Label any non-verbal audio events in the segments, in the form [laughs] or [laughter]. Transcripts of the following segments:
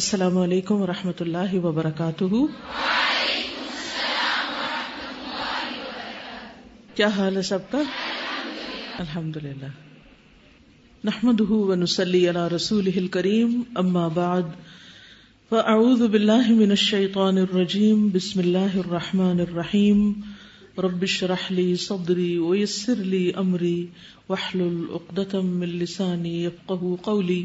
السلام علیکم و رحمۃ اللہ وبرکاتہ کیا حال ہے سب کا الحمد للہ نحمد رسول کریم بعد فاعوذ بالله من الشيطان الرجیم بسم اللہ الرحمٰن الرحیم ربش رحلی صدری ویسر لی امری وحل العقدم السانی قولی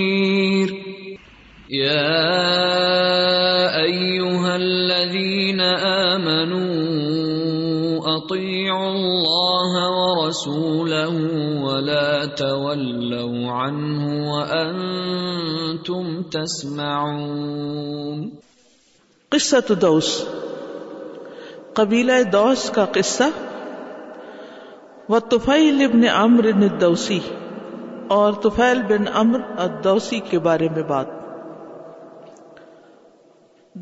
يا الذين الله ورسوله ولا منوق تم تسم قصوس قبیلہ دوس کا قصہ وہ توفیل ابن امردوسی اور طفیل بن عمر الدوسی کے بارے میں بات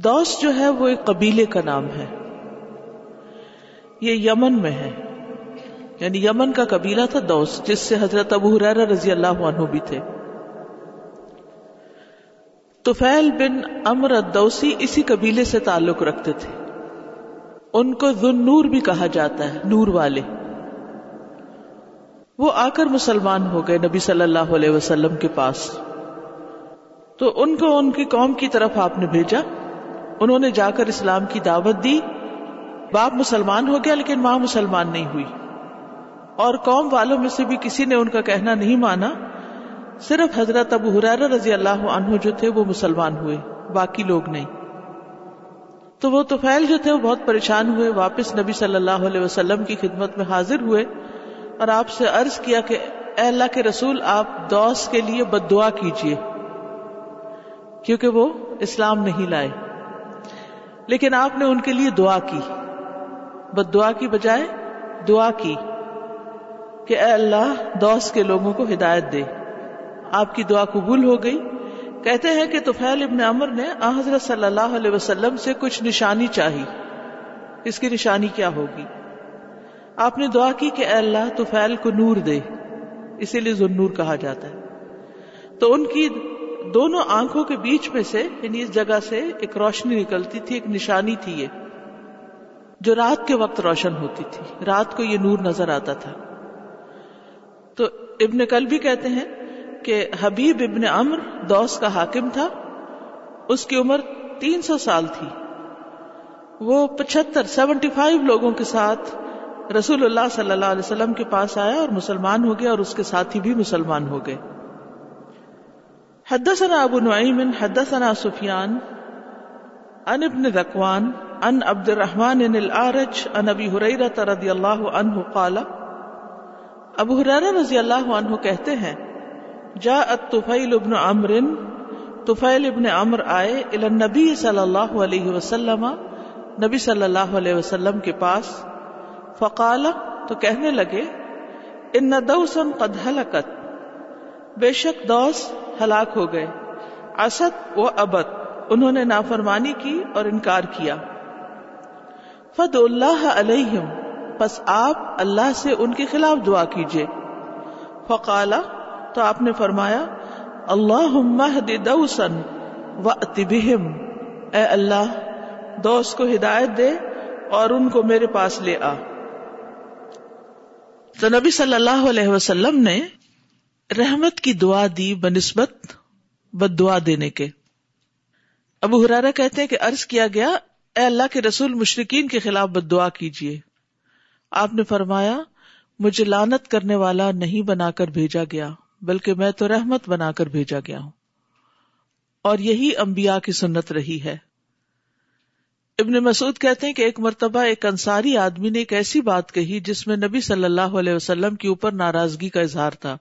دوس جو ہے وہ ایک قبیلے کا نام ہے یہ یمن میں ہے یعنی یمن کا قبیلہ تھا دوس جس سے حضرت ابو حریرہ رضی اللہ عنہ بھی تھے توفیل بن امر الدوسی اسی قبیلے سے تعلق رکھتے تھے ان کو ذن نور بھی کہا جاتا ہے نور والے وہ آ کر مسلمان ہو گئے نبی صلی اللہ علیہ وسلم کے پاس تو ان کو ان کی قوم کی طرف آپ نے بھیجا انہوں نے جا کر اسلام کی دعوت دی باپ مسلمان ہو گیا لیکن ماں مسلمان نہیں ہوئی اور قوم والوں میں سے بھی کسی نے ان کا کہنا نہیں مانا صرف حضرت ابو حرار رضی اللہ عنہ جو تھے وہ مسلمان ہوئے باقی لوگ نہیں تو وہ توفیل جو تھے وہ بہت پریشان ہوئے واپس نبی صلی اللہ علیہ وسلم کی خدمت میں حاضر ہوئے اور آپ سے عرض کیا کہ اے اللہ کے رسول آپ دوس کے لیے بد دعا کیجیے کیونکہ وہ اسلام نہیں لائے لیکن آپ نے ان کے لیے دعا کی بد دعا کی بجائے دعا کی کہ اے اللہ دوس کے لوگوں کو ہدایت دے آپ کی دعا قبول ہو گئی کہتے ہیں کہ توفیل ابن عمر نے حضرت صلی اللہ علیہ وسلم سے کچھ نشانی چاہی اس کی نشانی کیا ہوگی آپ نے دعا کی کہ اے اللہ توفیل کو نور دے اسی لیے ذنور کہا جاتا ہے تو ان کی دونوں آنکھوں کے بیچ میں سے یعنی اس جگہ سے ایک روشنی نکلتی تھی ایک نشانی تھی یہ جو رات کے وقت روشن ہوتی تھی رات کو یہ نور نظر آتا تھا تو ابن کل بھی کہتے ہیں کہ حبیب ابن امر دوس کا حاکم تھا اس کی عمر تین سو سال تھی وہ پچہتر سیونٹی فائیو لوگوں کے ساتھ رسول اللہ صلی اللہ علیہ وسلم کے پاس آیا اور مسلمان ہو گیا اور اس کے ساتھی بھی مسلمان ہو گئے حدثنا ابو نعیم حدثنا سفیان ان ابن ذکوان ان عبد الرحمن ان الارج ان ابی حریرت رضی اللہ عنہ قال ابو حریرہ رضی اللہ عنہ کہتے ہیں جا اتفیل ابن عمر تفیل ابن عمر آئے الى النبی صلی اللہ علیہ وسلم نبی صلی اللہ علیہ وسلم کے پاس فقال تو کہنے لگے ان دوسن قد حلقت بے شک دوس ہلاک ہو گئے اسد و ابد انہوں نے نافرمانی کی اور انکار کیا فد اللہ علیہم پس آپ اللہ سے ان کے خلاف دعا کیجیے فقالا تو آپ نے فرمایا اے اللہ دوست کو ہدایت دے اور ان کو میرے پاس لے آ تو نبی صلی اللہ علیہ وسلم نے رحمت کی دعا دی بہ نسبت بد دعا دینے کے ابو ہرارا کہتے ہیں کہ ارض کیا گیا اے اللہ کے رسول مشرقین کے خلاف بد دعا کیجیے آپ نے فرمایا مجھے لانت کرنے والا نہیں بنا کر بھیجا گیا بلکہ میں تو رحمت بنا کر بھیجا گیا ہوں اور یہی امبیا کی سنت رہی ہے ابن مسعود کہتے ہیں کہ ایک مرتبہ ایک انصاری آدمی نے ایک ایسی بات کہی جس میں نبی صلی اللہ علیہ وسلم کے اوپر ناراضگی کا اظہار تھا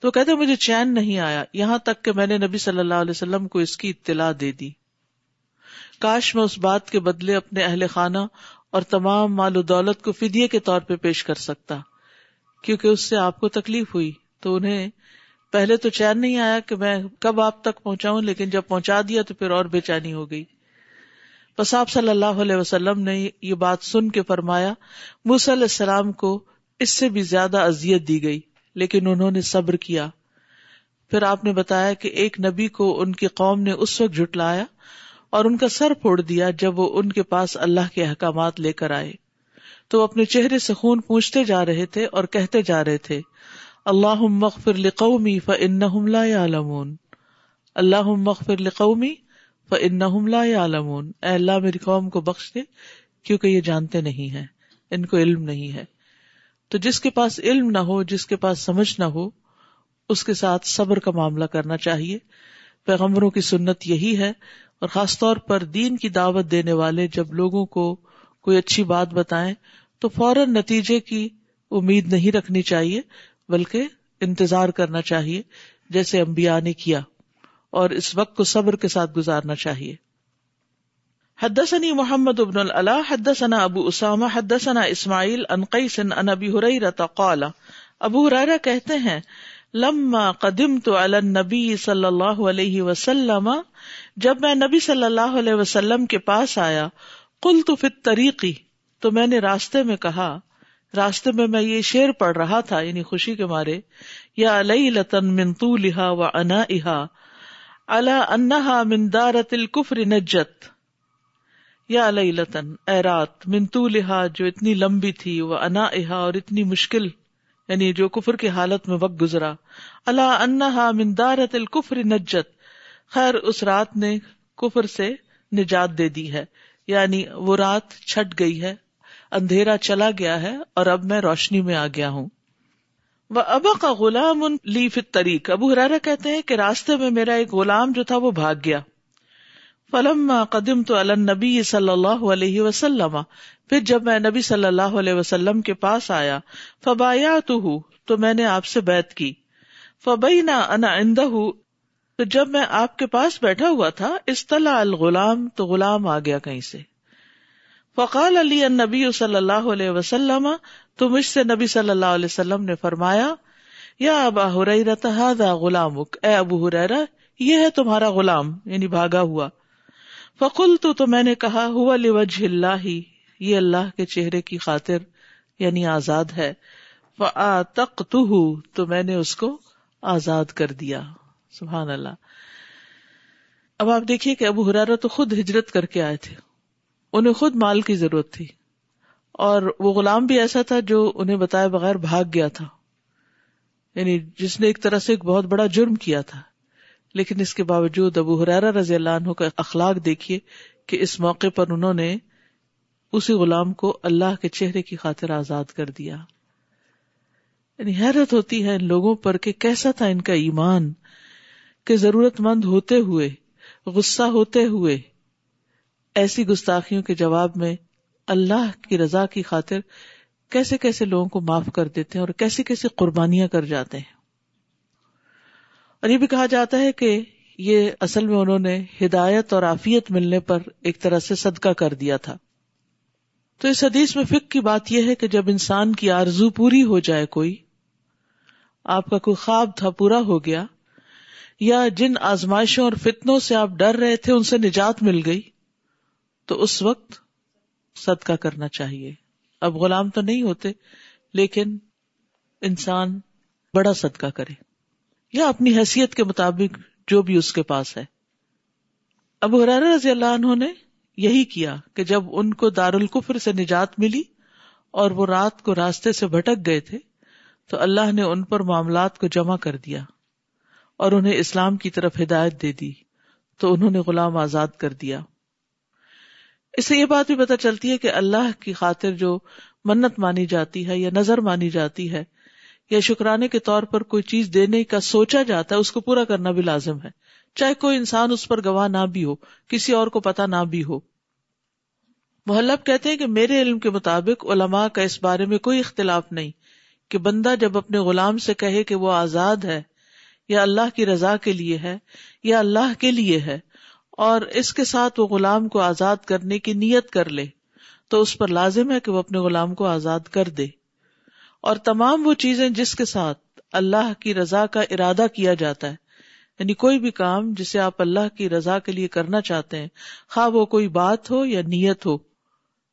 تو کہتے ہیں مجھے چین نہیں آیا یہاں تک کہ میں نے نبی صلی اللہ علیہ وسلم کو اس کی اطلاع دے دی کاش میں اس بات کے بدلے اپنے اہل خانہ اور تمام مال و دولت کو فدیے کے طور پہ پیش کر سکتا کیونکہ اس سے آپ کو تکلیف ہوئی تو انہیں پہلے تو چین نہیں آیا کہ میں کب آپ تک پہنچاؤں لیکن جب پہنچا دیا تو پھر اور بے چینی ہو گئی بس آپ صلی اللہ علیہ وسلم نے یہ بات سن کے فرمایا موسی علیہ السلام کو اس سے بھی زیادہ اذیت دی گئی لیکن انہوں نے صبر کیا پھر آپ نے بتایا کہ ایک نبی کو ان کی قوم نے اس وقت جھٹلایا اور ان کا سر پھوڑ دیا جب وہ ان کے پاس اللہ کے احکامات لے کر آئے تو وہ اپنے چہرے سے خون پوچھتے جا رہے تھے اور کہتے جا رہے تھے اللہ مغفر لقومی فإنهم لا يعلمون اللہ مغفر لقومی فإنهم لا يعلمون اے اللہ میری قوم کو بخش دے کیونکہ یہ جانتے نہیں ہیں ان کو علم نہیں ہے تو جس کے پاس علم نہ ہو جس کے پاس سمجھ نہ ہو اس کے ساتھ صبر کا معاملہ کرنا چاہیے پیغمبروں کی سنت یہی ہے اور خاص طور پر دین کی دعوت دینے والے جب لوگوں کو کوئی اچھی بات بتائیں تو فوراً نتیجے کی امید نہیں رکھنی چاہیے بلکہ انتظار کرنا چاہیے جیسے امبیا نے کیا اور اس وقت کو صبر کے ساتھ گزارنا چاہیے حدثني محمد بن العلاء حدثنا ابو اسامہ عن ابی اسماعیل قال ابو ہریرہ کہتے ہیں لما قدمت على النبي صلی اللہ علیہ وسلم جب میں نبی صلی اللہ علیہ وسلم کے پاس آیا قلت تو الطريق تو میں نے راستے میں کہا راستے میں میں یہ شعر پڑھ رہا تھا یعنی خوشی کے مارے یا علیہ لطن طولها الحا و انا اللہ انہا الكفر نجت نجت یا اے رات منتو لہا جو اتنی لمبی تھی وہ انا اور اتنی مشکل یعنی جو کفر کی حالت میں وقت گزرا اللہ انا الکفر نجت خیر اس رات نے کفر سے نجات دے دی ہے یعنی وہ رات چھٹ گئی ہے اندھیرا چلا گیا ہے اور اب میں روشنی میں آ گیا ہوں وہ ابا کا غلام تریق ابو حرارا کہتے ہیں کہ راستے میں میرا ایک غلام جو تھا وہ بھاگ گیا فلما قدم تو علنبی صلی اللہ علیہ وسلم پھر جب میں نبی صلی اللہ علیہ وسلم کے پاس آیا فبایا تو ہوں تو میں نے آپ سے بید کی فبئی نہ جب میں آپ کے پاس بیٹھا ہوا تھا اصطلاح الغلام تو غلام آ گیا کہیں سے فقال علی النبی صلی اللہ علیہ وسلم تو مجھ سے نبی صلی اللہ علیہ وسلم نے فرمایا یا ابا ہر را ذہ اے ابو ہریرا یہ ہے تمہارا غلام یعنی بھاگا ہوا فکل تو میں نے کہا ہوا لا اللہ ہی یہ اللہ کے چہرے کی خاطر یعنی آزاد ہے تو میں نے اس کو آزاد کر دیا سبحان اللہ اب آپ دیکھیے کہ ابو حرارا تو خود ہجرت کر کے آئے تھے انہیں خود مال کی ضرورت تھی اور وہ غلام بھی ایسا تھا جو انہیں بتائے بغیر بھاگ گیا تھا یعنی جس نے ایک طرح سے ایک بہت بڑا جرم کیا تھا لیکن اس کے باوجود ابو حرارا رضی اللہ عنہ کا اخلاق دیکھیے کہ اس موقع پر انہوں نے اسی غلام کو اللہ کے چہرے کی خاطر آزاد کر دیا یعنی حیرت ہوتی ہے ان لوگوں پر کہ کیسا تھا ان کا ایمان کہ ضرورت مند ہوتے ہوئے غصہ ہوتے ہوئے ایسی گستاخیوں کے جواب میں اللہ کی رضا کی خاطر کیسے کیسے لوگوں کو معاف کر دیتے ہیں اور کیسے کیسے قربانیاں کر جاتے ہیں اور یہ بھی کہا جاتا ہے کہ یہ اصل میں انہوں نے ہدایت اور آفیت ملنے پر ایک طرح سے صدقہ کر دیا تھا تو اس حدیث میں فک کی بات یہ ہے کہ جب انسان کی آرزو پوری ہو جائے کوئی آپ کا کوئی خواب تھا پورا ہو گیا یا جن آزمائشوں اور فتنوں سے آپ ڈر رہے تھے ان سے نجات مل گئی تو اس وقت صدقہ کرنا چاہیے اب غلام تو نہیں ہوتے لیکن انسان بڑا صدقہ کرے یا اپنی حیثیت کے مطابق جو بھی اس کے پاس ہے ابو رضی اللہ عنہ نے یہی کیا کہ جب ان کو دارالکفر سے نجات ملی اور وہ رات کو راستے سے بھٹک گئے تھے تو اللہ نے ان پر معاملات کو جمع کر دیا اور انہیں اسلام کی طرف ہدایت دے دی تو انہوں نے غلام آزاد کر دیا اس سے یہ بات بھی پتہ چلتی ہے کہ اللہ کی خاطر جو منت مانی جاتی ہے یا نظر مانی جاتی ہے یا شکرانے کے طور پر کوئی چیز دینے کا سوچا جاتا ہے اس کو پورا کرنا بھی لازم ہے چاہے کوئی انسان اس پر گواہ نہ بھی ہو کسی اور کو پتا نہ بھی ہو محلب کہتے ہیں کہ میرے علم کے مطابق علماء کا اس بارے میں کوئی اختلاف نہیں کہ بندہ جب اپنے غلام سے کہے کہ وہ آزاد ہے یا اللہ کی رضا کے لیے ہے یا اللہ کے لیے ہے اور اس کے ساتھ وہ غلام کو آزاد کرنے کی نیت کر لے تو اس پر لازم ہے کہ وہ اپنے غلام کو آزاد کر دے اور تمام وہ چیزیں جس کے ساتھ اللہ کی رضا کا ارادہ کیا جاتا ہے یعنی کوئی بھی کام جسے آپ اللہ کی رضا کے لیے کرنا چاہتے ہیں خواہ وہ کوئی بات ہو یا نیت ہو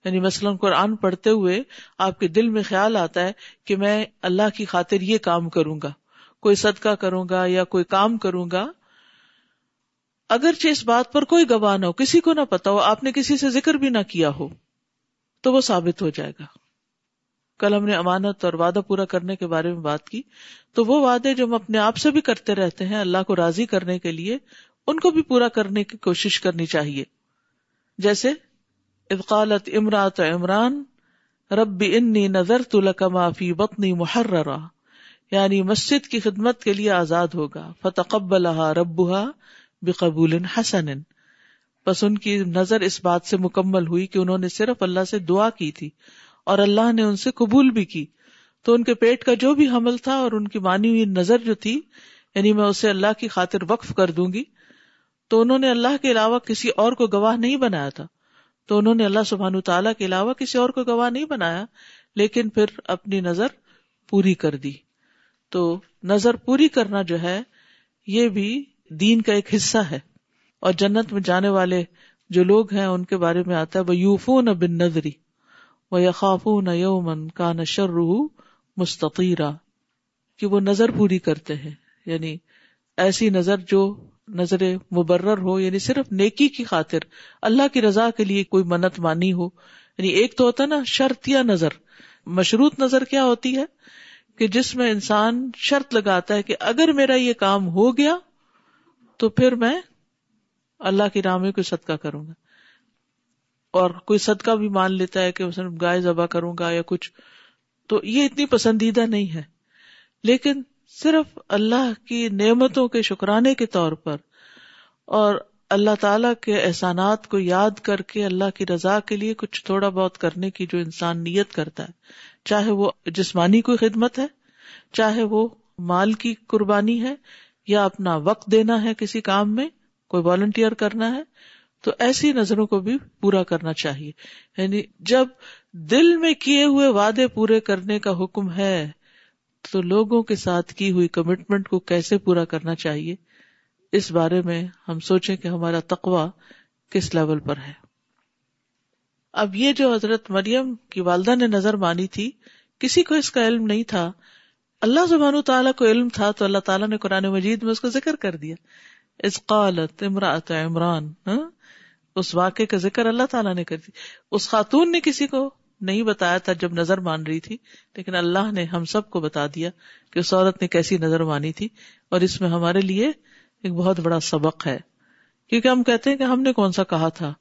یعنی مثلاً قرآن پڑھتے ہوئے آپ کے دل میں خیال آتا ہے کہ میں اللہ کی خاطر یہ کام کروں گا کوئی صدقہ کروں گا یا کوئی کام کروں گا اگرچہ اس بات پر کوئی گواہ نہ ہو کسی کو نہ پتا ہو آپ نے کسی سے ذکر بھی نہ کیا ہو تو وہ ثابت ہو جائے گا کل ہم نے امانت اور وعدہ پورا کرنے کے بارے میں بات کی تو وہ وعدے جو ہم اپنے آپ سے بھی کرتے رہتے ہیں اللہ کو راضی کرنے کے لیے ان کو بھی پورا کرنے کی کوشش کرنی چاہیے جیسے عمران ربی نظر تو فی بطنی محررا یعنی مسجد کی خدمت کے لیے آزاد ہوگا فتح قبل رب بے قبول حسن بس ان کی نظر اس بات سے مکمل ہوئی کہ انہوں نے صرف اللہ سے دعا کی تھی اور اللہ نے ان سے قبول بھی کی تو ان کے پیٹ کا جو بھی حمل تھا اور ان کی مانی ہوئی نظر جو تھی یعنی میں اسے اللہ کی خاطر وقف کر دوں گی تو انہوں نے اللہ کے علاوہ کسی اور کو گواہ نہیں بنایا تھا تو انہوں نے اللہ سبحان تعالیٰ کے علاوہ کسی اور کو گواہ نہیں بنایا لیکن پھر اپنی نظر پوری کر دی تو نظر پوری کرنا جو ہے یہ بھی دین کا ایک حصہ ہے اور جنت میں جانے والے جو لوگ ہیں ان کے بارے میں آتا ہے وہ یوفون بن نظری وہ یو نہ یومن کا نشر رحو کہ وہ نظر پوری کرتے ہیں یعنی ایسی نظر جو نظر مبرر ہو یعنی صرف نیکی کی خاطر اللہ کی رضا کے لیے کوئی منت مانی ہو یعنی ایک تو ہوتا نا شرط یا نظر مشروط نظر کیا ہوتی ہے کہ جس میں انسان شرط لگاتا ہے کہ اگر میرا یہ کام ہو گیا تو پھر میں اللہ راہ رامے کو صدقہ کروں گا اور کوئی صدقہ بھی مان لیتا ہے کہ مثلا گائے ذبح کروں گا یا کچھ تو یہ اتنی پسندیدہ نہیں ہے لیکن صرف اللہ کی نعمتوں کے شکرانے کے طور پر اور اللہ تعالی کے احسانات کو یاد کر کے اللہ کی رضا کے لیے کچھ تھوڑا بہت کرنے کی جو انسان نیت کرتا ہے چاہے وہ جسمانی کوئی خدمت ہے چاہے وہ مال کی قربانی ہے یا اپنا وقت دینا ہے کسی کام میں کوئی والنٹیئر کرنا ہے تو ایسی نظروں کو بھی پورا کرنا چاہیے یعنی جب دل میں کیے ہوئے وعدے پورے کرنے کا حکم ہے تو لوگوں کے ساتھ کی ہوئی کمٹمنٹ کو کیسے پورا کرنا چاہیے اس بارے میں ہم سوچیں کہ ہمارا تقوا کس لیول پر ہے اب یہ جو حضرت مریم کی والدہ نے نظر مانی تھی کسی کو اس کا علم نہیں تھا اللہ زبان تعالیٰ کو علم تھا تو اللہ تعالیٰ نے قرآن مجید میں اس کو ذکر کر دیا اس قالت عمرات عمران ہاں؟ اس واقعے کا ذکر اللہ تعالیٰ نے کر دی اس خاتون نے کسی کو نہیں بتایا تھا جب نظر مان رہی تھی لیکن اللہ نے ہم سب کو بتا دیا کہ اس اس عورت نے کیسی نظر مانی تھی اور میں ہمارے لیے ایک بہت بڑا سبق ہے کیونکہ ہم کہتے ہیں کہ ہم نے کون سا کہا تھا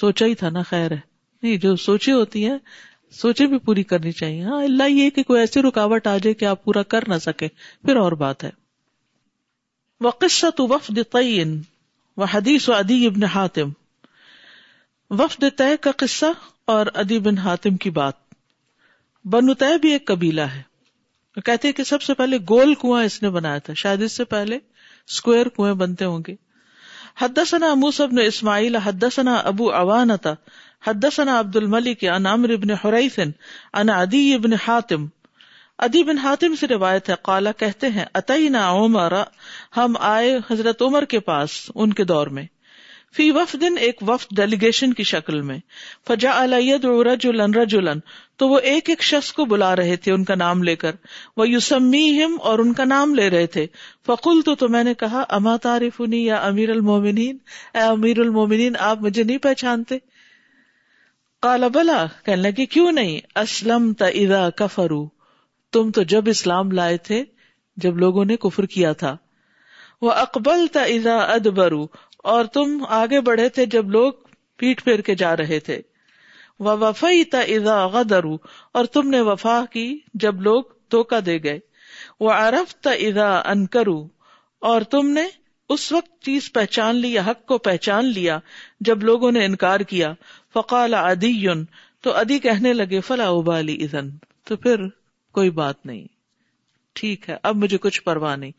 سوچا ہی تھا نا خیر ہے نہیں جو سوچی ہوتی ہے سوچے بھی پوری کرنی چاہیے ہاں اللہ یہ کہ کوئی ایسی رکاوٹ آ جائے کہ آپ پورا کر نہ سکے پھر اور بات ہے وہ وفد تو وحدیث عدی ابن حاتم وفد طے کا قصہ اور ادی بن ہاتم کی بات بنو طے بھی ایک قبیلہ ہے کہتے کہ سب سے پہلے گول کنواں اس نے بنایا تھا شاید اس سے پہلے اسکوئر کنویں بنتے ہوں گے حد ثنا اسماعیل حد ابو عوانتا حد ثنا عبد الملک ابن حریثن ان عدی ابن ہاتم ادی بن ہاتم سے روایت ہے قالا کہتے ہیں اتینا عمر ہم آئے حضرت عمر کے پاس ان کے دور میں فی وف دن ایک وفد ڈیلیگیشن کی شکل میں فجا علیہ رجول تو وہ ایک ایک شخص کو بلا رہے تھے ان کا نام لے کر وہ یوسمی اور ان کا نام لے رہے تھے تو, میں نے کہا اما تاریف اے امیر المومنین آپ مجھے نہیں پہچانتے کالا بلا کہنے لگے کیوں نہیں اسلم تا کفرو تم تو جب اسلام لائے تھے جب لوگوں نے کفر کیا تھا وہ اکبل تا ادا اور تم آگے بڑھے تھے جب لوگ پیٹ پھیر کے جا رہے تھے وہ وفای غدر اور تم نے وفا کی جب لوگ دھوکا دے گئے وہ ارف تا ادا انکر اور تم نے اس وقت چیز پہچان لی حق کو پہچان لیا جب لوگوں نے انکار کیا فقال ادی یون تو ادی کہنے لگے فلا ابالی ازن تو پھر کوئی بات نہیں ٹھیک ہے اب مجھے کچھ پرواہ نہیں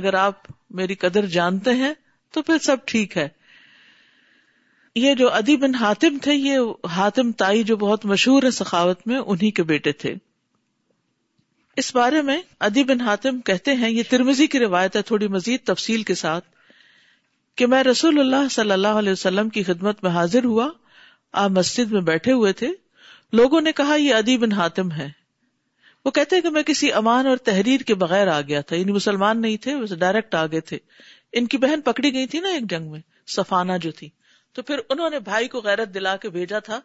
اگر آپ میری قدر جانتے ہیں تو پھر سب ٹھیک ہے یہ جو ادی بن ہاتم تھے یہ ہاتم تائی جو بہت مشہور ہے سخاوت میں انہی کے بیٹے تھے اس بارے میں ادی بن کہتے ہیں یہ ترمزی کی روایت ہے تھوڑی مزید تفصیل کے ساتھ کہ میں رسول اللہ صلی اللہ علیہ وسلم کی خدمت میں حاضر ہوا آ مسجد میں بیٹھے ہوئے تھے لوگوں نے کہا یہ ادی بن ہاتم ہے وہ کہتے کہ میں کسی امان اور تحریر کے بغیر آ گیا تھا یعنی مسلمان نہیں تھے ڈائریکٹ ڈائریکٹ آگے تھے ان کی بہن پکڑی گئی تھی نا ایک جنگ میں سفانا جو تھی تو پھر انہوں نے بھائی کو غیرت دلا کے بھیجا تھا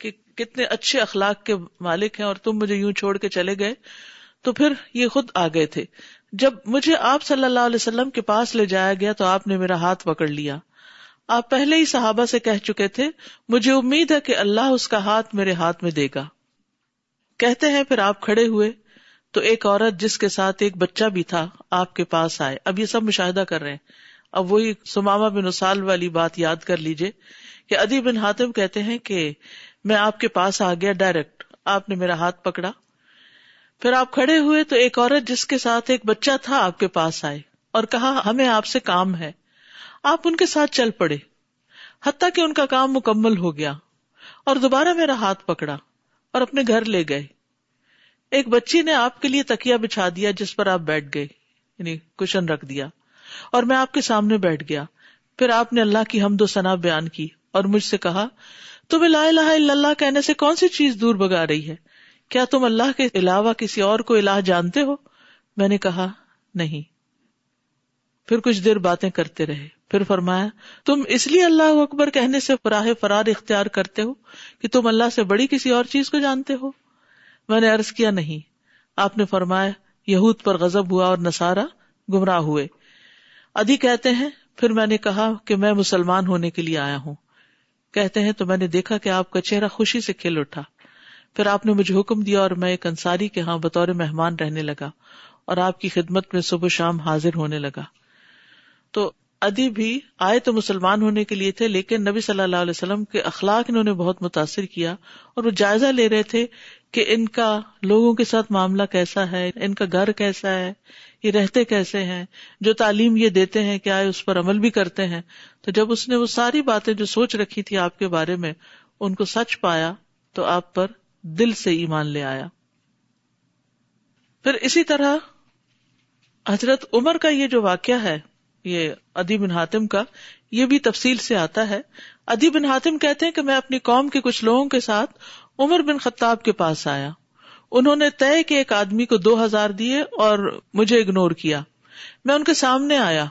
کہ کتنے اچھے اخلاق کے مالک ہیں اور تم مجھے یوں چھوڑ کے چلے گئے تو پھر یہ خود آ گئے تھے جب مجھے آپ صلی اللہ علیہ وسلم کے پاس لے جایا گیا تو آپ نے میرا ہاتھ پکڑ لیا آپ پہلے ہی صحابہ سے کہہ چکے تھے مجھے امید ہے کہ اللہ اس کا ہاتھ میرے ہاتھ میں دے گا کہتے ہیں پھر آپ کھڑے ہوئے تو ایک عورت جس کے ساتھ ایک بچہ بھی تھا آپ کے پاس آئے اب یہ سب مشاہدہ کر رہے ہیں اب وہی سماما بن اسال والی بات یاد کر لیجیے کہ میں آپ کے پاس آ گیا ڈائریکٹ آپ نے میرا ہاتھ پکڑا پھر آپ کھڑے ہوئے تو ایک عورت جس کے ساتھ ایک بچہ تھا آپ کے پاس آئے اور کہا ہمیں آپ سے کام ہے آپ ان کے ساتھ چل پڑے حتیٰ کہ ان کا کام مکمل ہو گیا اور دوبارہ میرا ہاتھ پکڑا اور اپنے گھر لے گئے ایک بچی نے آپ کے لیے تکیا بچھا دیا جس پر آپ بیٹھ گئے یعنی کشن رکھ دیا اور میں آپ کے سامنے بیٹھ گیا پھر آپ نے اللہ کی حمد و ثنا بیان کی اور مجھ سے کہا تمہیں لا الہ الا اللہ کہنے سے کون سی چیز دور بگا رہی ہے کیا تم اللہ کے علاوہ کسی اور کو الہ جانتے ہو میں نے کہا نہیں پھر کچھ دیر باتیں کرتے رہے پھر فرمایا تم اس لیے اللہ اکبر کہنے سے فراہ فرار اختیار کرتے ہو کہ تم اللہ سے بڑی کسی اور چیز کو جانتے ہو میں نے ارض کیا نہیں آپ نے فرمایا یہود پر غزب ہوا اور نسارا گمراہ ہوئے ادھی کہتے ہیں پھر میں نے کہا کہ میں مسلمان ہونے کے لیے آیا ہوں کہتے ہیں تو میں نے دیکھا کہ آپ کا چہرہ خوشی سے کھل اٹھا پھر آپ نے مجھے حکم دیا اور میں ایک انصاری کے ہاں بطور مہمان رہنے لگا اور آپ کی خدمت میں صبح شام حاضر ہونے لگا تو ادی بھی آئے تو مسلمان ہونے کے لیے تھے لیکن نبی صلی اللہ علیہ وسلم کے اخلاق نے بہت متاثر کیا اور وہ جائزہ لے رہے تھے کہ ان کا لوگوں کے ساتھ معاملہ کیسا ہے ان کا گھر کیسا ہے یہ رہتے کیسے ہیں جو تعلیم یہ دیتے ہیں کہ آئے اس پر عمل بھی کرتے ہیں تو جب اس نے وہ ساری باتیں جو سوچ رکھی تھی آپ کے بارے میں ان کو سچ پایا تو آپ پر دل سے ایمان لے آیا پھر اسی طرح حضرت عمر کا یہ جو واقعہ ہے یہ ادی بن حاتم کا یہ بھی تفصیل سے آتا ہے بن حاتم کہتے ہیں کہ میں اپنی قوم کے کچھ لوگوں کے ساتھ عمر بن خطاب کے پاس آیا انہوں نے طے کے ایک آدمی کو دو ہزار دیے اور مجھے اگنور کیا میں ان کے سامنے آیا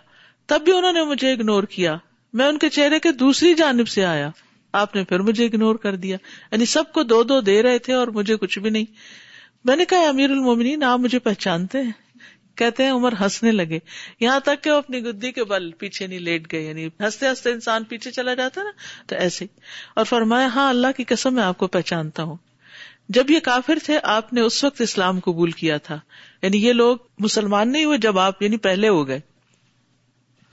تب بھی انہوں نے مجھے اگنور کیا میں ان کے چہرے کے دوسری جانب سے آیا آپ نے پھر مجھے اگنور کر دیا یعنی سب کو دو دو دے رہے تھے اور مجھے کچھ بھی نہیں میں نے کہا امیر المومنین آپ مجھے پہچانتے ہیں کہتے ہیں عمر ہنسنے لگے یہاں تک کہ وہ اپنی گدی کے بل پیچھے نہیں لیٹ گئے یعنی ہنستے ہنستے انسان پیچھے چلا جاتا نا تو ایسے اور فرمایا ہاں اللہ کی قسم میں آپ کو پہچانتا ہوں جب یہ کافر تھے آپ نے اس وقت اسلام قبول کیا تھا یعنی یہ لوگ مسلمان نہیں ہوئے جب آپ یعنی پہلے ہو گئے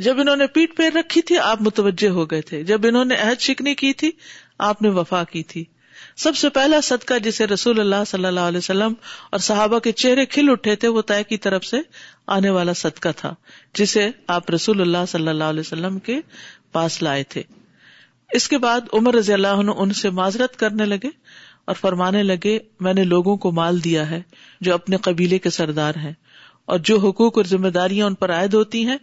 جب انہوں نے پیٹ پیر رکھی تھی آپ متوجہ ہو گئے تھے جب انہوں نے عہد شکنی کی تھی آپ نے وفا کی تھی سب سے پہلا صدقہ جسے رسول اللہ صلی اللہ علیہ وسلم اور صحابہ کے چہرے کھل اٹھے تھے وہ طے کی طرف سے آنے والا صدقہ تھا جسے آپ رسول اللہ صلی اللہ علیہ وسلم کے کے پاس لائے تھے اس بعد عمر رضی اللہ عنہ ان سے معذرت کرنے لگے اور فرمانے لگے میں نے لوگوں کو مال دیا ہے جو اپنے قبیلے کے سردار ہیں اور جو حقوق اور ذمہ داریاں ان پر عائد ہوتی ہیں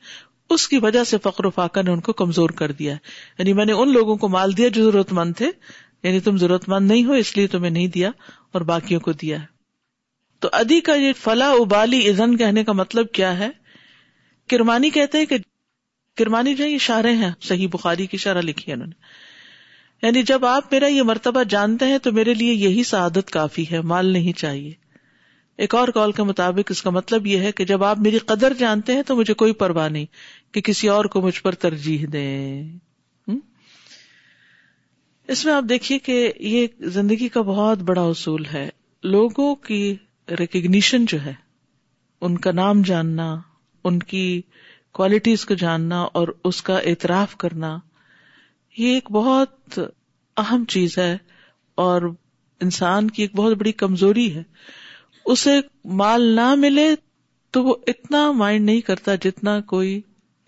اس کی وجہ سے فقر و فاقہ نے ان کو کمزور کر دیا یعنی میں نے ان لوگوں کو مال دیا جو ضرورت مند تھے یعنی تم ضرورت مند نہیں ہو اس لیے تمہیں نہیں دیا اور باقیوں کو دیا تو ادی کا یہ فلا ابالی ازن کہنے کا مطلب کیا ہے کرمانی کہتے ہیں کہ کرمانی جو یہ شارے ہیں صحیح بخاری کی شارہ لکھی انہوں نے یعنی جب آپ میرا یہ مرتبہ جانتے ہیں تو میرے لیے یہی سعادت کافی ہے مال نہیں چاہیے ایک اور کال کے مطابق اس کا مطلب یہ ہے کہ جب آپ میری قدر جانتے ہیں تو مجھے کوئی پرواہ نہیں کہ کسی اور کو مجھ پر ترجیح دیں اس میں آپ دیکھیے کہ یہ زندگی کا بہت بڑا اصول ہے لوگوں کی ریکگنیشن جو ہے ان کا نام جاننا ان کی کوالٹیز کو جاننا اور اس کا اعتراف کرنا یہ ایک بہت اہم چیز ہے اور انسان کی ایک بہت بڑی کمزوری ہے اسے مال نہ ملے تو وہ اتنا مائنڈ نہیں کرتا جتنا کوئی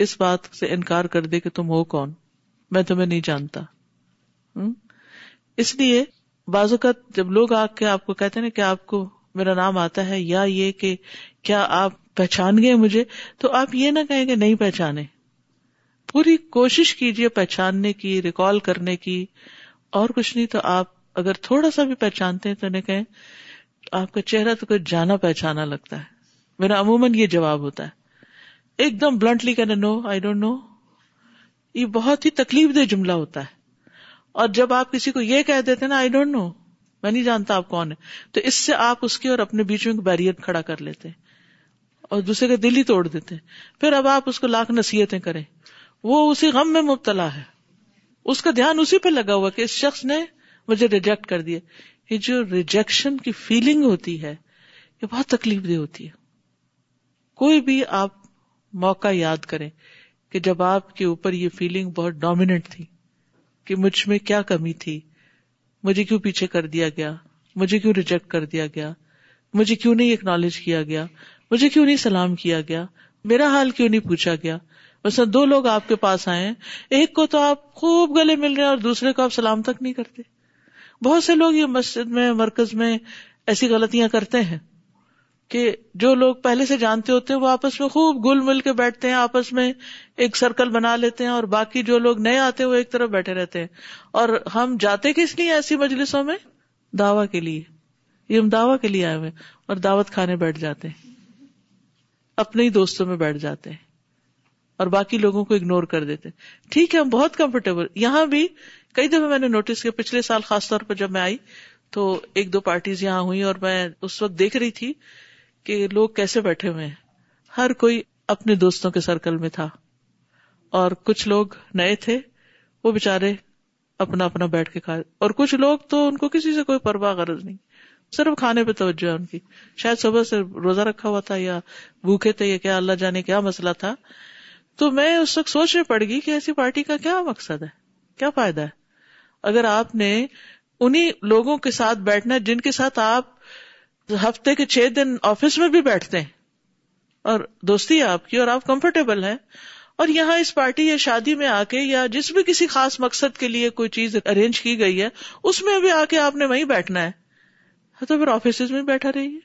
اس بات سے انکار کر دے کہ تم ہو کون میں تمہیں نہیں جانتا اس لیے بعض اوقات جب لوگ آ کے آپ کو کہتے ہیں کہ آپ کو میرا نام آتا ہے یا یہ کہ کیا آپ پہچان گئے مجھے تو آپ یہ نہ کہیں کہ نہیں پہچانے پوری کوشش کیجیے پہچاننے کی ریکال کرنے کی اور کچھ نہیں تو آپ اگر تھوڑا سا بھی پہچانتے ہیں تو انہیں کہیں آپ کا چہرہ تو کچھ جانا پہچانا لگتا ہے میرا عموماً یہ جواب ہوتا ہے ایک دم بلنٹلی کہنا نو آئی ڈونٹ نو یہ بہت ہی تکلیف دہ جملہ ہوتا ہے اور جب آپ کسی کو یہ کہہ دیتے نا آئی ڈونٹ نو میں نہیں جانتا آپ کون ہے تو اس سے آپ اس کے اور اپنے بیچ میں کھڑا کر لیتے ہیں اور دوسرے کا دل ہی توڑ دیتے ہیں پھر اب آپ اس کو لاکھ نصیحتیں کریں وہ اسی غم میں مبتلا ہے اس کا دھیان اسی پہ لگا ہوا کہ اس شخص نے مجھے ریجیکٹ کر دیا یہ جو ریجیکشن کی فیلنگ ہوتی ہے یہ بہت تکلیف دہ ہوتی ہے کوئی بھی آپ موقع یاد کریں کہ جب آپ کے اوپر یہ فیلنگ بہت ڈومیننٹ تھی کہ مجھ میں کیا کمی تھی مجھے کیوں پیچھے کر دیا گیا مجھے کیوں ریجیکٹ کر دیا گیا مجھے کیوں نہیں اکنالج کیا گیا مجھے کیوں نہیں سلام کیا گیا میرا حال کیوں نہیں پوچھا گیا مثلا دو لوگ آپ کے پاس آئے ہیں ایک کو تو آپ خوب گلے مل رہے ہیں اور دوسرے کو آپ سلام تک نہیں کرتے بہت سے لوگ یہ مسجد میں مرکز میں ایسی غلطیاں کرتے ہیں کہ جو لوگ پہلے سے جانتے ہوتے ہیں وہ آپس میں خوب گل مل کے بیٹھتے ہیں آپس میں ایک سرکل بنا لیتے ہیں اور باقی جو لوگ نئے آتے ہیں وہ ایک طرف بیٹھے رہتے ہیں اور ہم جاتے کس لیے ایسی مجلسوں میں دعوی کے لیے یہ ہم دعوی کے لیے آئے ہوئے اور دعوت کھانے بیٹھ جاتے ہیں اپنے ہی دوستوں میں بیٹھ جاتے ہیں اور باقی لوگوں کو اگنور کر دیتے ٹھیک ہے ہم بہت کمفرٹیبل یہاں بھی کئی دفعہ میں نے نوٹس کیا پچھلے سال خاص طور پر جب میں آئی تو ایک دو پارٹیز یہاں ہوئی اور میں اس وقت دیکھ رہی تھی کہ لوگ کیسے بیٹھے ہوئے ہر کوئی اپنے دوستوں کے سرکل میں تھا اور کچھ لوگ نئے تھے وہ بےچارے اپنا اپنا بیٹھ کے کھا اور کچھ لوگ تو ان کو کسی سے کوئی پرواہ غرض نہیں صرف کھانے پہ توجہ ہے ان کی شاید صبح سے روزہ رکھا ہوا تھا یا بھوکے تھے یا کیا اللہ جانے کیا مسئلہ تھا تو میں اس وقت سوچنے پڑ گی کہ ایسی پارٹی کا کیا مقصد ہے کیا فائدہ ہے اگر آپ نے انہیں لوگوں کے ساتھ بیٹھنا جن کے ساتھ آپ ہفتے کے چھ دن آفس میں بھی بیٹھتے ہیں اور دوستی ہے آپ کی اور آپ کمفرٹیبل ہیں اور یہاں اس پارٹی یا شادی میں آ کے یا جس بھی کسی خاص مقصد کے لیے کوئی چیز ارینج کی گئی ہے اس میں بھی آ کے آپ نے وہیں بیٹھنا ہے تو پھر آفس میں بیٹھا رہیے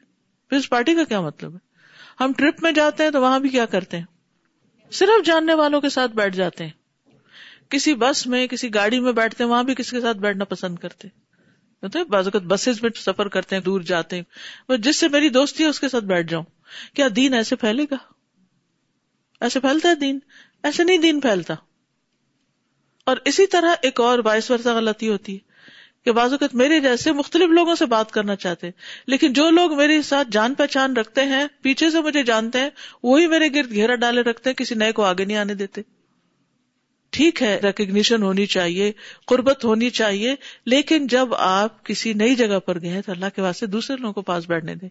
پھر اس پارٹی کا کیا مطلب ہے ہم ٹرپ میں جاتے ہیں تو وہاں بھی کیا کرتے ہیں صرف جاننے والوں کے ساتھ بیٹھ جاتے ہیں کسی بس میں کسی گاڑی میں بیٹھتے ہیں وہاں بھی کسی کے ساتھ بیٹھنا پسند کرتے ہیں بعض بسز میں سفر کرتے ہیں دور جاتے ہیں جس سے میری دوستی ہے اس کے ساتھ بیٹھ جاؤں کیا دین ایسے پھیلے گا ایسے پھیلتا ہے دین دین ایسے نہیں پھیلتا اور اسی طرح ایک اور باعث ورثہ غلطی ہوتی ہے کہ بازوقت میرے جیسے مختلف لوگوں سے بات کرنا چاہتے لیکن جو لوگ میرے ساتھ جان پہچان رکھتے ہیں پیچھے سے مجھے جانتے ہیں وہی میرے گرد گھیرا ڈالے رکھتے ہیں کسی نئے کو آگے نہیں آنے دیتے ٹھیک ہے ریکگنیشن ہونی چاہیے قربت ہونی چاہیے لیکن جب آپ کسی نئی جگہ پر گئے تو اللہ کے واسطے دوسرے لوگوں کو پاس بیٹھنے دیں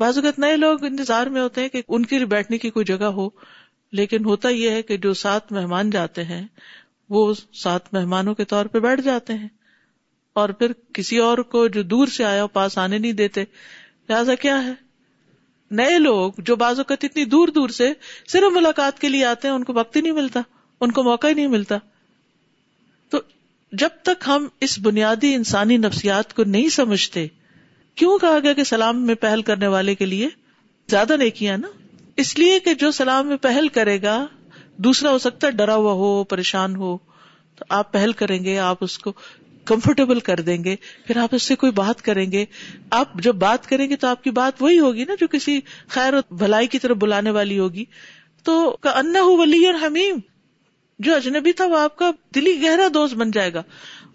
بعض اوقات نئے لوگ انتظار میں ہوتے ہیں کہ ان کے لیے بیٹھنے کی کوئی جگہ ہو لیکن ہوتا یہ ہے کہ جو سات مہمان جاتے ہیں وہ سات مہمانوں کے طور پہ بیٹھ جاتے ہیں اور پھر کسی اور کو جو دور سے آیا پاس آنے نہیں دیتے لہٰذا کیا ہے نئے لوگ جو بعض اوقات اتنی دور دور سے صرف ملاقات کے لیے آتے ہیں ان کو وقت ہی نہیں ملتا ان کو موقع ہی نہیں ملتا تو جب تک ہم اس بنیادی انسانی نفسیات کو نہیں سمجھتے کیوں کہا گیا کہ سلام میں پہل کرنے والے کے لیے زیادہ نیکیاں نا اس لیے کہ جو سلام میں پہل کرے گا دوسرا ہو سکتا ہے ڈرا ہوا ہو پریشان ہو تو آپ پہل کریں گے آپ اس کو کمفرٹیبل کر دیں گے پھر آپ اس سے کوئی بات کریں گے آپ جب بات کریں گے تو آپ کی بات وہی ہوگی نا جو کسی خیر بھلائی کی طرف بلانے والی ہوگی تو ہو ولی اور حمیم جو اجنبی تھا وہ آپ کا دلی گہرا دوست بن جائے گا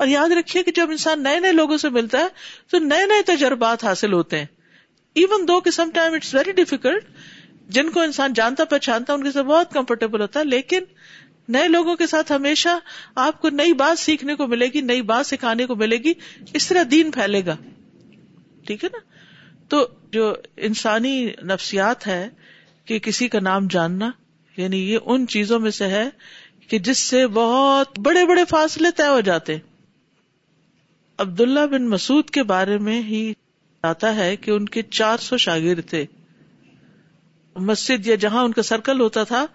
اور یاد رکھیے کہ جب انسان نئے نئے لوگوں سے ملتا ہے تو نئے نئے تجربات حاصل ہوتے ہیں ایون دو کہ some time it's very difficult جن کو انسان جانتا پہچانتا ان کے ساتھ بہت کمفرٹیبل ہوتا ہے لیکن نئے لوگوں کے ساتھ ہمیشہ آپ کو نئی بات سیکھنے کو ملے گی نئی بات سکھانے کو ملے گی اس طرح دین پھیلے گا ٹھیک ہے نا تو جو انسانی نفسیات ہے کہ کسی کا نام جاننا یعنی یہ ان چیزوں میں سے ہے کہ جس سے بہت بڑے بڑے فاصلے طے ہو جاتے بن کے بارے میں ہی آتا ہے کہ ان ان کے چار سو شاگرد تھے مسجد یا جہاں کا سرکل ہوتا تھا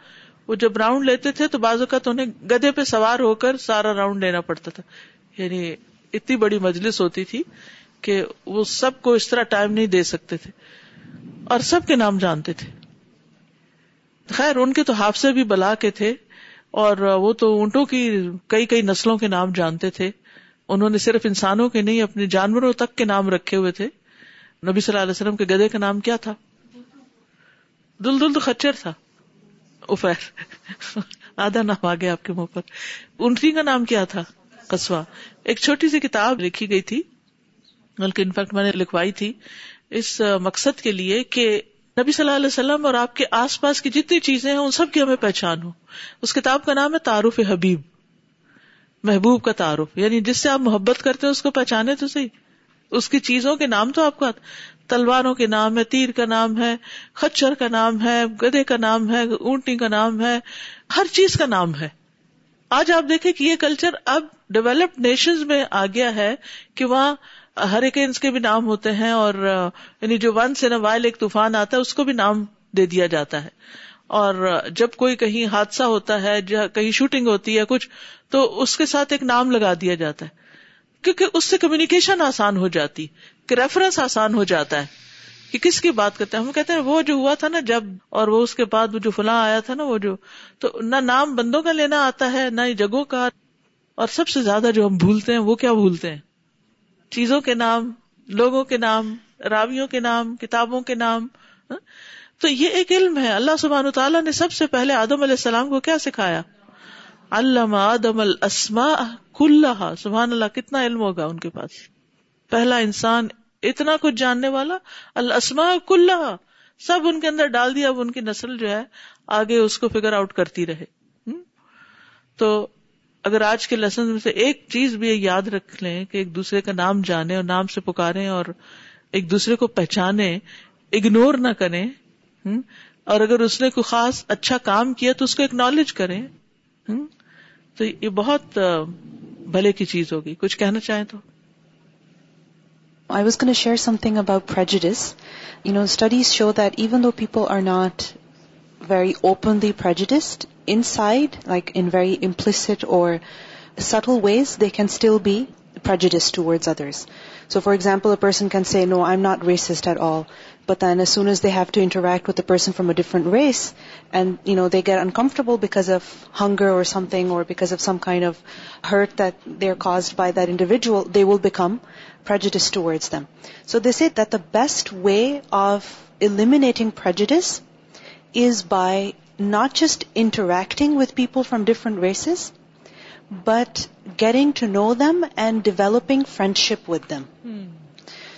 وہ جب راؤنڈ لیتے تھے تو بازو کا تو انہیں گدے پہ سوار ہو کر سارا راؤنڈ لینا پڑتا تھا یعنی اتنی بڑی مجلس ہوتی تھی کہ وہ سب کو اس طرح ٹائم نہیں دے سکتے تھے اور سب کے نام جانتے تھے خیر ان کے تو حافظے بھی بلا کے تھے اور وہ تو اونٹوں کی کئی کئی نسلوں کے نام جانتے تھے انہوں نے صرف انسانوں کے نہیں اپنے جانوروں تک کے نام رکھے ہوئے تھے نبی صلی اللہ علیہ وسلم کے گدے کا نام کیا تھا دل دل تو خچر تھا افیر آدھا نام آپ کے منہ پر اونٹری کا نام کیا تھا کسوا ایک چھوٹی سی کتاب لکھی گئی تھی بلکہ انفیکٹ میں نے لکھوائی تھی اس مقصد کے لیے کہ نبی صلی اللہ علیہ وسلم اور آپ کے آس پاس کی جتنی چیزیں ہیں ان سب کی ہمیں پہچان ہو اس کتاب کا نام ہے تعارف حبیب محبوب کا تعارف یعنی جس سے آپ محبت کرتے ہیں اس کو پہچانے تو صحیح اس کی چیزوں کے نام تو آپ کا تلواروں کے نام ہے تیر کا نام ہے خچر کا نام ہے گدے کا نام ہے اونٹی کا نام ہے ہر چیز کا نام ہے آج آپ دیکھیں کہ یہ کلچر اب ڈیولپڈ نیشنز میں آ گیا ہے کہ وہاں ہر ایک انس کے بھی نام ہوتے ہیں اور یعنی جو ون سین وائل ایک طوفان آتا ہے اس کو بھی نام دے دیا جاتا ہے اور جب کوئی کہیں حادثہ ہوتا ہے کہیں شوٹنگ ہوتی ہے کچھ تو اس کے ساتھ ایک نام لگا دیا جاتا ہے کیونکہ اس سے کمیونیکیشن آسان ہو جاتی کہ ریفرنس آسان ہو جاتا ہے کہ کس کی بات کرتے ہیں ہم کہتے ہیں وہ جو ہوا تھا نا جب اور وہ اس کے بعد وہ جو فلاں آیا تھا نا وہ جو تو نہ نام بندوں کا لینا آتا ہے نہ جگہوں کا اور سب سے زیادہ جو ہم بھولتے ہیں وہ کیا بھولتے ہیں چیزوں کے نام لوگوں کے نام راویوں کے نام کتابوں کے نام ہاں؟ تو یہ ایک علم ہے اللہ سبحان سب سے پہلے آدم آدم علیہ السلام کو کیا سکھایا کل سبحان اللہ کتنا علم ہوگا ان کے پاس پہلا انسان اتنا کچھ جاننے والا الاسماء کل سب ان کے اندر ڈال دیا اب ان کی نسل جو ہے آگے اس کو فگر آؤٹ کرتی رہے تو اگر آج کے لیسن میں سے ایک چیز بھی یاد رکھ لیں کہ ایک دوسرے کا نام جانے اور نام سے اور ایک دوسرے کو پہچانے اگنور نہ کریں اور اگر اس نے کوئی خاص اچھا کام کیا تو اس کو اکنالج کریں تو یہ بہت بھلے کی چیز ہوگی کچھ کہنا چاہیں تو share though people are not very openly prejudiced inside, like in very implicit or subtle ways, they can still be prejudiced towards others. So for example, a person can say, no, I'm not racist at all. But then as soon as they have to interact with a person from a different race, and they get uncomfortable because of hunger or something, or because of some kind of hurt that they're caused by that individual, they will become prejudiced towards them. So they say that the best way of eliminating prejudice is by not just interacting with people from different races, but getting to know them and developing friendship with them.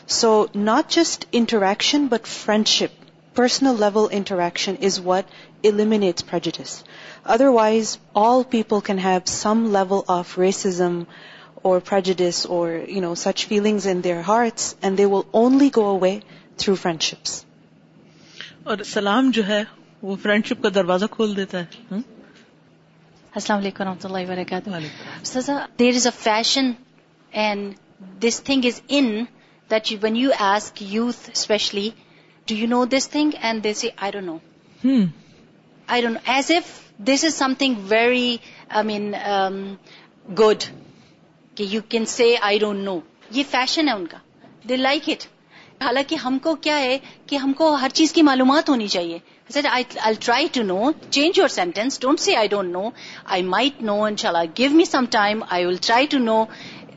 So not just interaction, but friendship, personal level interaction is what eliminates prejudice. Otherwise, all people can have some level of racism or prejudice or, such feelings in their hearts, and they will only go away through friendships. Aur salam jo hai وہ friendship کا دروازہ کھول دیتا ہے السلام علیکم رحمۃ اللہ وبرکاتہ there is a fashion and this thing is in that you ask youth especially do you know this thing and this I don't know I don't know as if this is something very I mean good کہ you can see I don't know یہ fashion ہے ان کا they like it حالانکہ ہم کو کیا ہے کہ ہم کو ہر چیز کی معلومات ہونی چاہیے sir I try to know change your sentence don't see I don't know I might know ان شاء اللہ give me some time I will try to know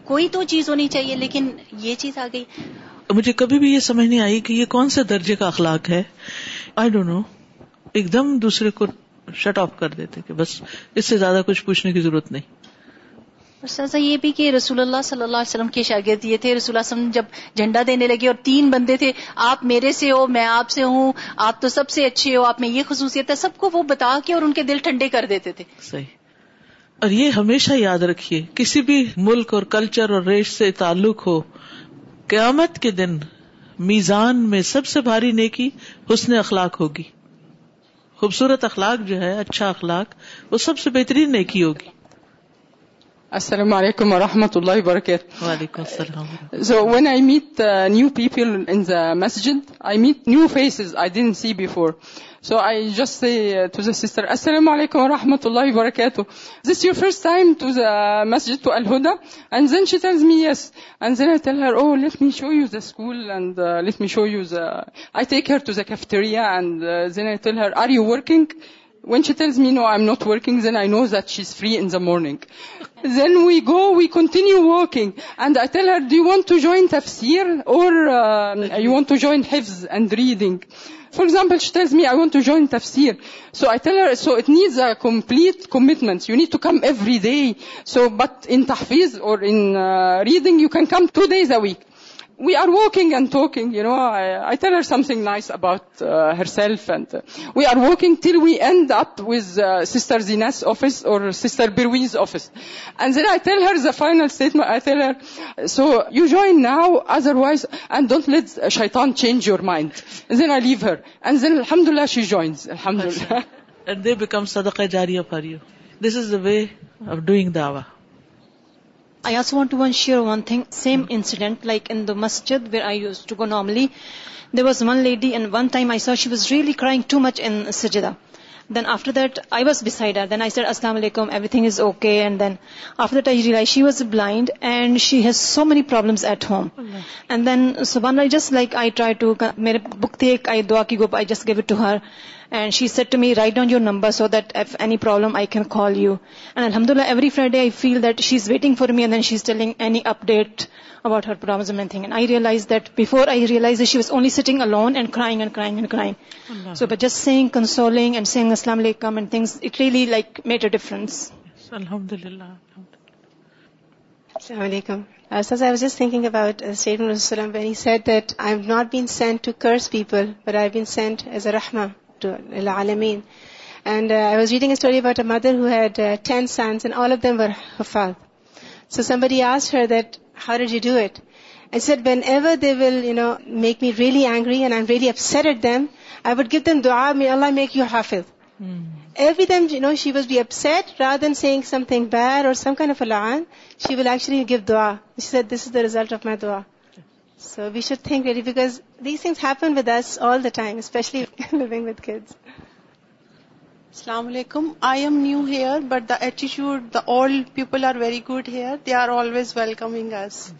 کوئی تو چیز ہونی چاہیے لیکن یہ چیز آ گئی مجھے کبھی بھی یہ سمجھ نہیں آئی کہ یہ کون سے درجے کا اخلاق ہے آئی ڈونٹ نو ایک دم دوسرے کو شٹ آف کر دیتے کہ بس اس سے زیادہ کچھ پوچھنے کی ضرورت نہیں یہ بھی کہ رسول اللہ صلی اللہ علیہ وسلم کے شاگرد یہ تھے رسول اللہ علیہ وسلم جب جھنڈا دینے لگے اور تین بندے تھے آپ میرے سے ہو میں آپ سے ہوں آپ تو سب سے اچھے ہو آپ میں یہ خصوصیت ہے سب کو وہ بتا کے اور ان کے دل ٹھنڈے کر دیتے تھے صحیح اور یہ ہمیشہ یاد رکھیے کسی بھی ملک اور کلچر اور ریش سے تعلق ہو قیامت کے دن میزان میں سب سے بھاری نیکی حسن اخلاق ہوگی خوبصورت اخلاق جو ہے اچھا اخلاق وہ سب سے بہترین نیکی ہوگی السلام عليكم ورحمة الله وبركاته وعليكم السلام so when I meet uh, new people in the masjid I meet new faces I didn't see before so I just say to the sister السلام عليكم ورحمة الله وبركاته this is your first time to the masjid to Al-Huda and then she tells me yes and then I tell her oh let me show you the school and uh, let me show you the I take her to the cafeteria and uh, then I tell her are you working which me no I am not working then I know that she is free in morning then we go we continue working and I tell you want to join تفسیر or I want to join ہفز and reading for example I want to join تفسیر so I tell so it needs complete commitments you need to come every day so but انفویز اور in reading you can come through they we we are walking and talking you know I tell something nice about herself and we are walking till we and sister زینس office اور sister بروینز office and then tell her زف say then now is or wise and شیتان change you over mind حمد اللہ she joining I also want to one share one thing same incident like in the Masjid where I use to go normally there was one lady and one time I saw she was really crying too much in سجدا then after that I was decide then I said اسلام علیکم everything is okay and then after that I realize she was blind and she has so many problems at home and then so one I just like I try to میرے بک تھی ایک آئی دعا کی گوپ I just give to her and she said to me write down your number so that if any problem I can call you and الحمد للہ every Friday I feel that she is waiting for me then she is telling any update about her problem and thing I realize that before I realize she was only sitting alone and crying and crying and crying so but just seeing consoling and seeing اسلام علیکم and things it really like made a difference الحمد للہ السلام علیکم sis I was just thinking about statement وسلم when he said that I have not been sent to curse people but I been sent as a رحمہ مدرو had since so somebody me very angry and I am very upset them I would give them دعا make you ہافل ایوریم you know she was be اپڈنگ bad or result of my دع So we should think really, because these things happen with us all the time, especially [laughs] living with kids. Assalamu alaikum. I am new here, but the attitude, the old people are very good here. They are always welcoming us.